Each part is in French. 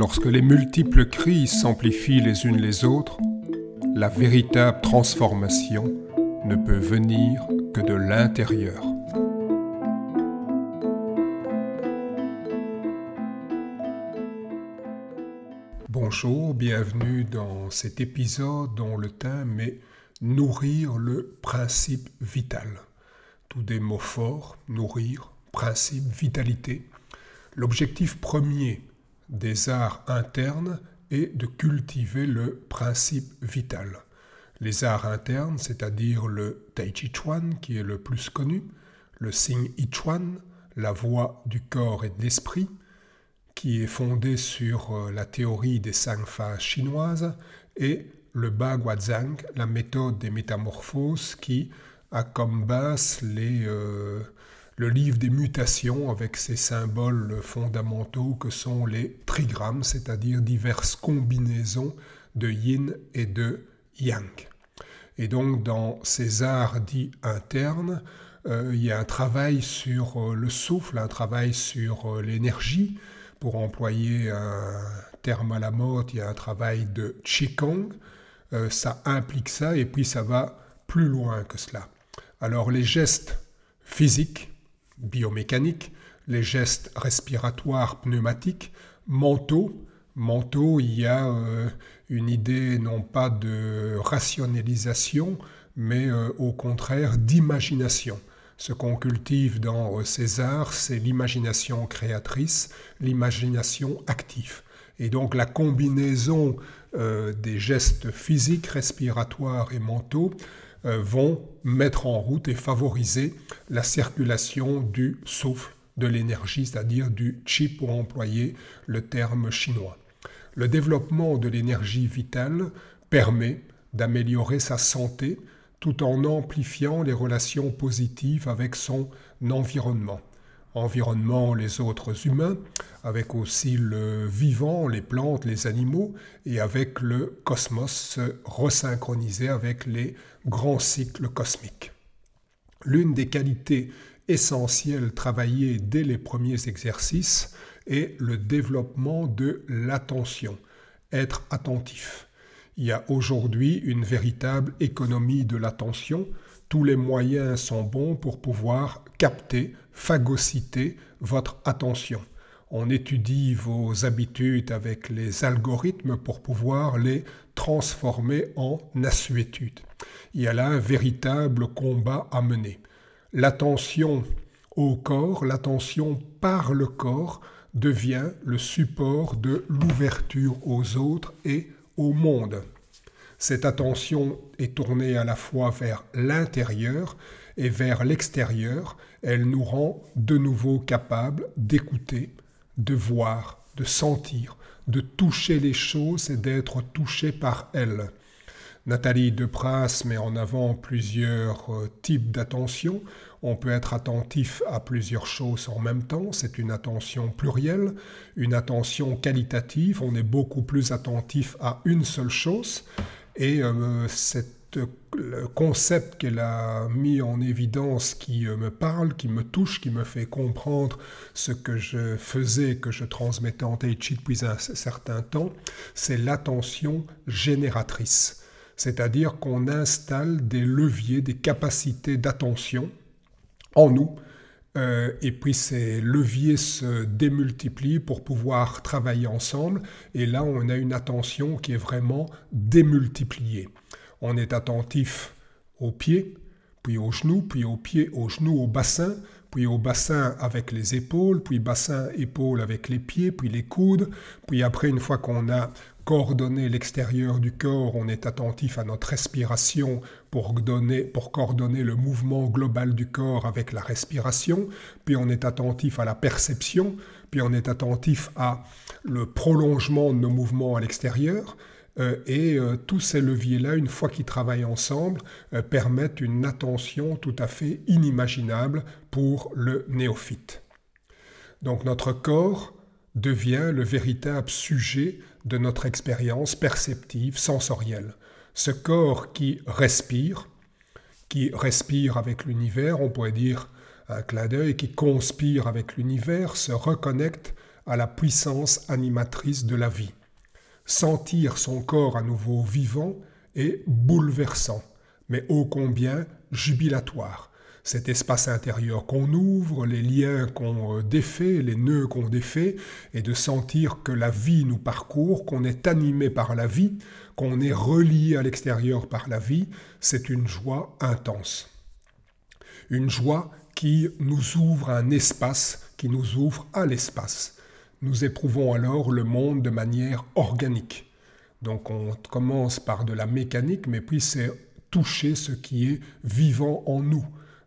Lorsque les multiples crises s'amplifient les unes les autres, la véritable transformation ne peut venir que de l'intérieur. Bonjour, bienvenue dans cet épisode dont le thème est Nourrir le principe vital. Tous des mots forts, nourrir, principe, vitalité. L'objectif premier des arts internes est de cultiver le principe vital. Les arts internes, c'est-à-dire le Tai Chi Chuan, qui est le plus connu, le Xing Yi Chuan, la voie du corps et de l'esprit, qui est fondé sur euh, la théorie des phases chinoises, et le Guazhang, la méthode des métamorphoses, qui a comme base les, euh, le livre des mutations avec ses symboles fondamentaux que sont les trigrammes, c'est-à-dire diverses combinaisons de yin et de yang. Et donc dans ces arts dits internes, euh, il y a un travail sur euh, le souffle, un travail sur euh, l'énergie. Pour employer un terme à la mode, il y a un travail de Qigong. ça implique ça et puis ça va plus loin que cela. Alors les gestes physiques, biomécaniques, les gestes respiratoires pneumatiques, mentaux. Mentaux, il y a euh, une idée non pas de rationalisation, mais euh, au contraire d'imagination. Ce qu'on cultive dans euh, ces arts, c'est l'imagination créatrice, l'imagination active. Et donc la combinaison des gestes physiques, respiratoires et mentaux vont mettre en route et favoriser la circulation du souffle, de l'énergie, c'est-à-dire du chi pour employer le terme chinois. Le développement de l'énergie vitale permet d'améliorer sa santé tout en amplifiant les relations positives avec son environnement environnement, les autres humains, avec aussi le vivant, les plantes, les animaux, et avec le cosmos resynchronisé avec les grands cycles cosmiques. L'une des qualités essentielles travaillées dès les premiers exercices est le développement de l'attention, être attentif. Il y a aujourd'hui une véritable économie de l'attention. Tous les moyens sont bons pour pouvoir capter, phagocyter votre attention. On étudie vos habitudes avec les algorithmes pour pouvoir les transformer en assuétude. Il y a là un véritable combat à mener. L'attention au corps, l'attention par le corps devient le support de l'ouverture aux autres et au monde. Cette attention est tournée à la fois vers l'intérieur et vers l'extérieur, elle nous rend de nouveau capables d'écouter, de voir, de sentir, de toucher les choses et d'être touchés par elles. Nathalie Depras met en avant plusieurs euh, types d'attention. On peut être attentif à plusieurs choses en même temps, c'est une attention plurielle, une attention qualitative, on est beaucoup plus attentif à une seule chose, et euh, cette le concept qu'elle a mis en évidence qui euh, me parle, qui me touche, qui me fait comprendre ce que je faisais, que je transmettais en Tai depuis un certain temps, c'est l'attention génératrice. C'est-à-dire qu'on installe des leviers, des capacités d'attention en nous, euh, et puis ces leviers se démultiplient pour pouvoir travailler ensemble, et là on a une attention qui est vraiment démultipliée on est attentif aux pieds, puis aux genoux, puis aux pieds, aux genoux, au bassin, puis au bassin avec les épaules, puis bassin, épaule avec les pieds, puis les coudes, puis après, une fois qu'on a coordonné l'extérieur du corps, on est attentif à notre respiration pour, pour coordonner le mouvement global du corps avec la respiration, puis on est attentif à la perception, puis on est attentif à le prolongement de nos mouvements à l'extérieur, et euh, tous ces leviers-là, une fois qu'ils travaillent ensemble, euh, permettent une attention tout à fait inimaginable pour le néophyte. Donc notre corps devient le véritable sujet de notre expérience perceptive, sensorielle. Ce corps qui respire, qui respire avec l'univers, on pourrait dire un clin d'œil, qui conspire avec l'univers, se reconnecte à la puissance animatrice de la vie. Sentir son corps à nouveau vivant est bouleversant, mais ô combien jubilatoire. Cet espace intérieur qu'on ouvre, les liens qu'on euh, défait, les nœuds qu'on défait, et de sentir que la vie nous parcourt, qu'on est animé par la vie, qu'on est relié à l'extérieur par la vie, c'est une joie intense. Une joie qui nous ouvre un espace, qui nous ouvre à l'espace. Nous éprouvons alors le monde de manière organique. Donc on commence par de la mécanique, mais puis c'est toucher ce qui est vivant en nous.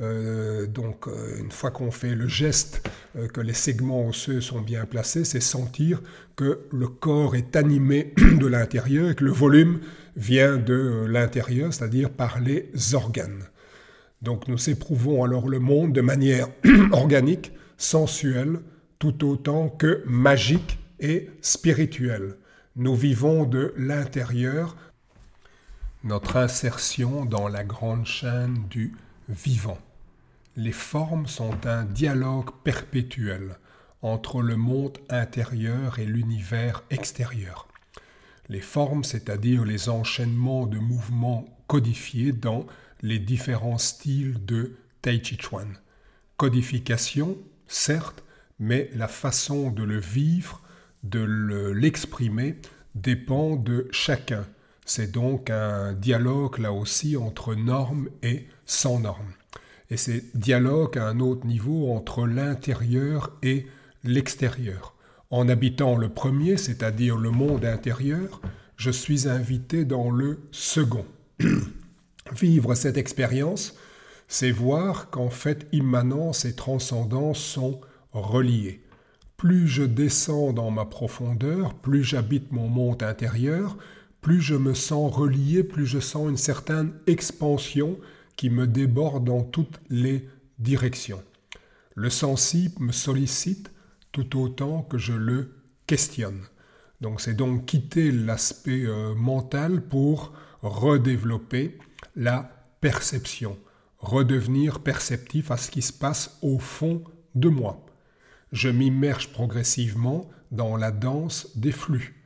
Euh, donc euh, une fois qu'on fait le geste, euh, que les segments osseux sont bien placés, c'est sentir que le corps est animé de l'intérieur et que le volume vient de l'intérieur, c'est-à-dire par les organes. Donc nous éprouvons alors le monde de manière organique, sensuelle, tout autant que magique et spirituelle. Nous vivons de l'intérieur notre insertion dans la grande chaîne du vivant. Les formes sont un dialogue perpétuel entre le monde intérieur et l'univers extérieur. Les formes, c'est-à-dire les enchaînements de mouvements codifiés dans les différents styles de Tai Chi Chuan. Codification, certes, mais la façon de le vivre, de l'exprimer, dépend de chacun. C'est donc un dialogue là aussi entre normes et sans normes. Et c'est dialogue à un autre niveau entre l'intérieur et l'extérieur. En habitant le premier, c'est-à-dire le monde intérieur, je suis invité dans le second. Vivre cette expérience, c'est voir qu'en fait immanence et transcendance sont reliées. Plus je descends dans ma profondeur, plus j'habite mon monde intérieur, plus je me sens relié, plus je sens une certaine expansion qui me déborde dans toutes les directions. Le sensible me sollicite tout autant que je le questionne. Donc c'est donc quitter l'aspect euh, mental pour redévelopper la perception, redevenir perceptif à ce qui se passe au fond de moi. Je m'immerge progressivement dans la danse des flux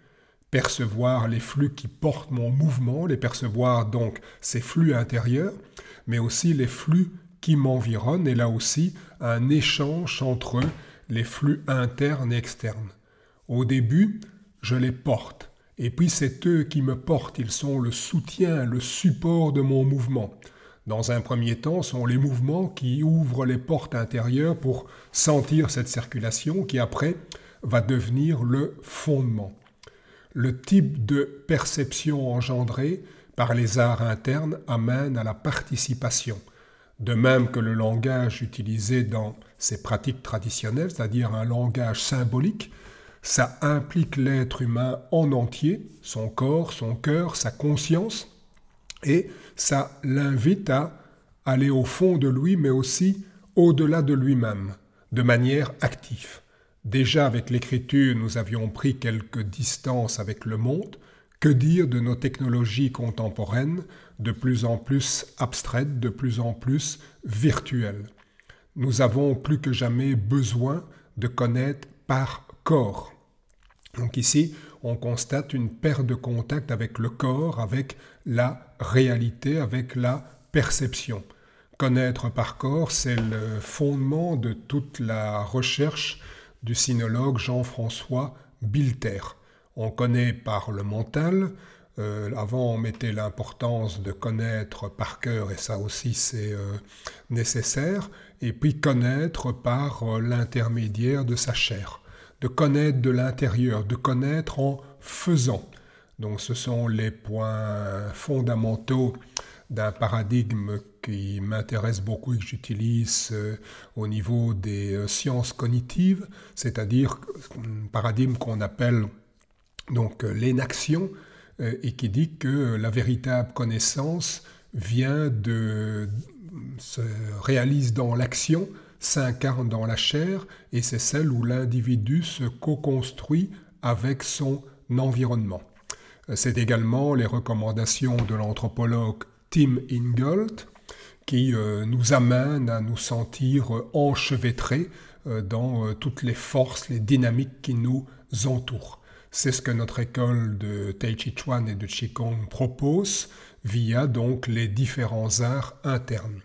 percevoir les flux qui portent mon mouvement, les percevoir donc ces flux intérieurs, mais aussi les flux qui m'environnent, et là aussi un échange entre les flux internes et externes. Au début, je les porte, et puis c'est eux qui me portent, ils sont le soutien, le support de mon mouvement. Dans un premier temps, sont les mouvements qui ouvrent les portes intérieures pour sentir cette circulation qui après va devenir le fondement. Le type de perception engendrée par les arts internes amène à la participation, de même que le langage utilisé dans ces pratiques traditionnelles, c'est-à-dire un langage symbolique, ça implique l'être humain en entier, son corps, son cœur, sa conscience, et ça l'invite à aller au fond de lui, mais aussi au-delà de lui-même, de manière active. Déjà avec l'écriture, nous avions pris quelques distances avec le monde. Que dire de nos technologies contemporaines, de plus en plus abstraites, de plus en plus virtuelles? Nous avons plus que jamais besoin de connaître par corps. Donc ici, on constate une perte de contact avec le corps, avec la réalité, avec la perception. Connaître par corps, c'est le fondement de toute la recherche du sinologue Jean-François Bilter. On connaît par le mental, euh, avant on mettait l'importance de connaître par cœur, et ça aussi c'est euh, nécessaire, et puis connaître par euh, l'intermédiaire de sa chair, de connaître de l'intérieur, de connaître en faisant. Donc ce sont les points fondamentaux d'un paradigme qui m'intéresse beaucoup et que j'utilise euh, au niveau des euh, sciences cognitives, c'est-à-dire un paradigme qu'on appelle donc euh, l'énaction et qui dit que la véritable connaissance vient de se réalise dans l'action, s'incarne dans la chair et c'est celle où l'individu se co-construit avec son environnement. C'est également les recommandations de l'anthropologue Tim Ingold, qui nous amène à nous sentir enchevêtrés dans toutes les forces, les dynamiques qui nous entourent. C'est ce que notre école de Tai Chi Chuan et de Qigong propose via donc les différents arts internes.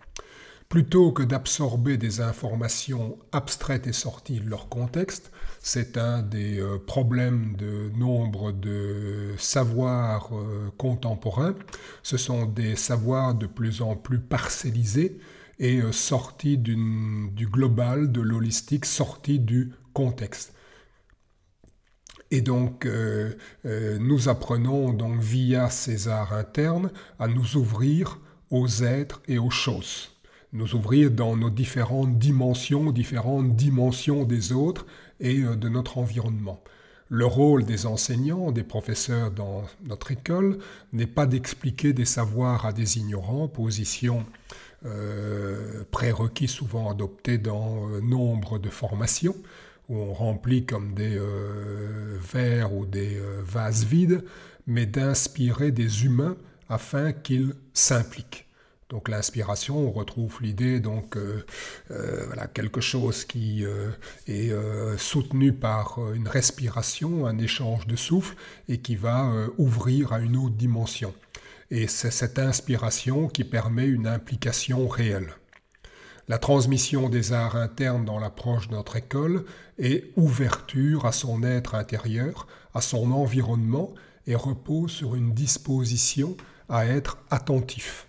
Plutôt que d'absorber des informations abstraites et sorties de leur contexte, c'est un des euh, problèmes de nombre de savoirs euh, contemporains. Ce sont des savoirs de plus en plus parcellisés et euh, sortis du global, de l'holistique, sortis du contexte. Et donc, nous apprenons donc via ces arts internes à nous ouvrir aux êtres et aux choses nous ouvrir dans nos différentes dimensions, différentes dimensions des autres et euh, de notre environnement. Le rôle des enseignants, des professeurs dans notre école, n'est pas d'expliquer des savoirs à des ignorants, position euh, prérequis souvent adoptée dans euh, nombre de formations, où on remplit comme des verres ou des vases vides, mais d'inspirer des humains afin qu'ils s'impliquent. Donc l'inspiration, on retrouve l'idée donc euh, euh, voilà quelque chose qui euh, est soutenu par une respiration, un échange de souffle et qui va ouvrir à une autre dimension. Et c'est cette inspiration qui permet une implication réelle. La transmission des arts internes dans l'approche de notre école est ouverture à son être intérieur, à son environnement et repose sur une disposition à être attentif.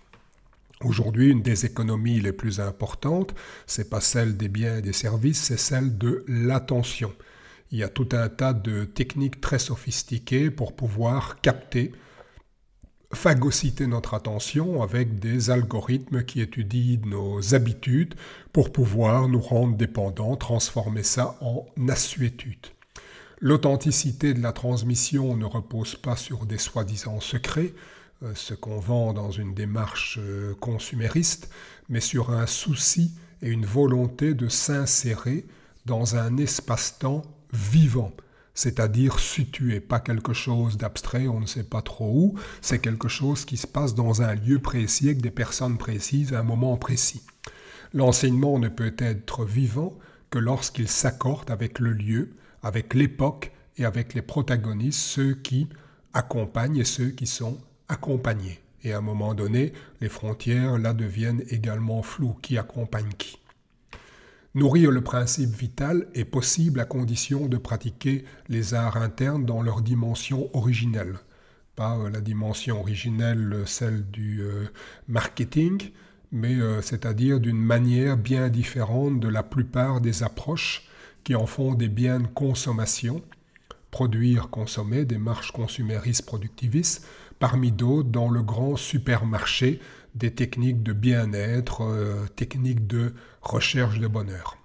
Aujourd'hui, une des économies les plus importantes, c'est pas celle des biens et des services, c'est celle de l'attention. Il y a tout un tas de techniques très sophistiquées pour pouvoir capter, phagocyter notre attention avec des algorithmes qui étudient nos habitudes pour pouvoir nous rendre dépendants, transformer ça en assuétude. L'authenticité de la transmission ne repose pas sur des soi-disant secrets, ce qu'on vend dans une démarche euh, consumériste, mais sur un souci et une volonté de s'insérer dans un espace-temps vivant, c'est-à-dire situé, pas quelque chose d'abstrait, on ne sait pas trop où, c'est quelque chose qui se passe dans un lieu précis avec des personnes précises à un moment précis. L'enseignement ne peut être vivant que lorsqu'il s'accorde avec le lieu, avec l'époque et avec les protagonistes, ceux qui accompagnent et ceux qui sont accompagner. Et à un moment donné, les frontières là deviennent également floues. Qui accompagne qui? Nourrir le principe vital est possible à condition de pratiquer les arts internes dans leur dimension originelle. Pas euh, la dimension originelle, celle du euh, marketing, mais euh, c'est-à-dire d'une manière bien différente de la plupart des approches qui en font des biens de consommation, produire, consommer, des marches consuméristes productivistes, parmi d'autres dans le grand supermarché des techniques de bien-être, euh, techniques de recherche de bonheur.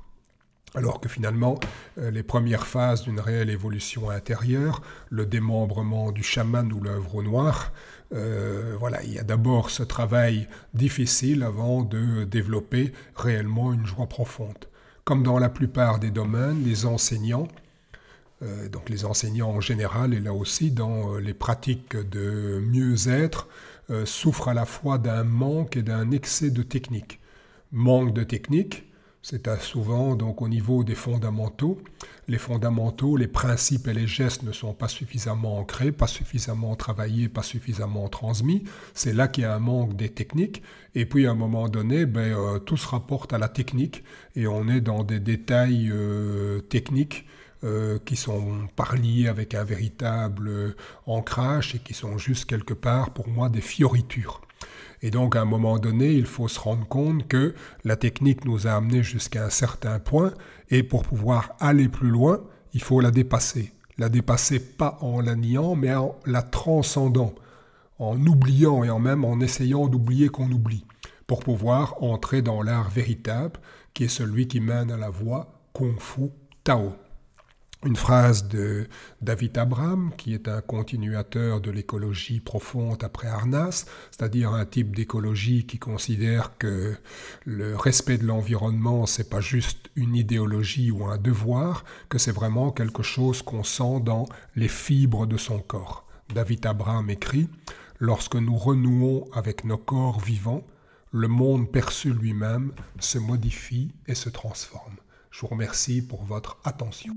Alors que finalement, euh, les premières phases d'une réelle évolution intérieure, le démembrement du chaman ou l'œuvre au noir, euh, voilà, il y a d'abord ce travail difficile avant de développer réellement une joie profonde. Comme dans la plupart des domaines, les enseignants donc les enseignants en général, et là aussi dans euh, les pratiques de mieux-être, euh, souffrent à la fois d'un manque et d'un excès de technique. Manque de technique, c'est souvent donc au niveau des fondamentaux. Les fondamentaux, les principes et les gestes ne sont pas suffisamment ancrés, pas suffisamment travaillés, pas suffisamment transmis. C'est là qu'il y a un manque des techniques. Et puis à un moment donné, ben, tout se rapporte à la technique et on est dans des détails techniques euh, qui sont pas liés avec un véritable ancrage et qui sont juste quelque part pour moi des fioritures. Et donc à un moment donné, il faut se rendre compte que la technique nous a amenés jusqu'à un certain point et pour pouvoir aller plus loin, il faut la dépasser. La dépasser pas en la niant, mais en la transcendant, en oubliant et en même en essayant d'oublier qu'on oublie, pour pouvoir entrer dans l'art véritable qui est celui qui mène à la voie Kung Fu Tao une phrase de David Abraham, qui est un continuateur de l'écologie profonde après Arnas, c'est-à-dire un type d'écologie qui considère que le respect de l'environnement, c'est pas juste une idéologie ou un devoir, que c'est vraiment quelque chose qu'on sent dans les fibres de son corps. David Abraham écrit Lorsque nous renouons avec nos corps vivants, le monde perçu lui-même se modifie et se transforme. Je vous remercie pour votre attention.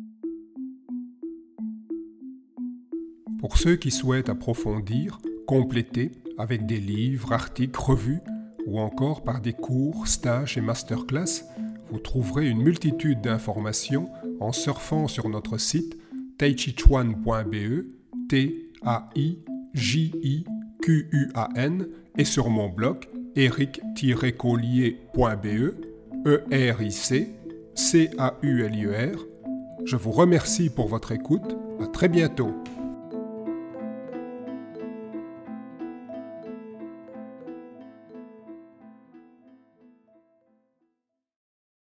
Pour ceux qui souhaitent approfondir, compléter avec des livres, articles, revues ou encore par des cours, stages et masterclass, vous trouverez une multitude d'informations en surfant sur notre site taichichuan.be, T-A-I-J-I-Q-U-A-N, et sur mon blog eric-collier.be, E-R-I-C, C-A-U-L-I-E-R. Je vous remercie pour votre écoute. À très bientôt.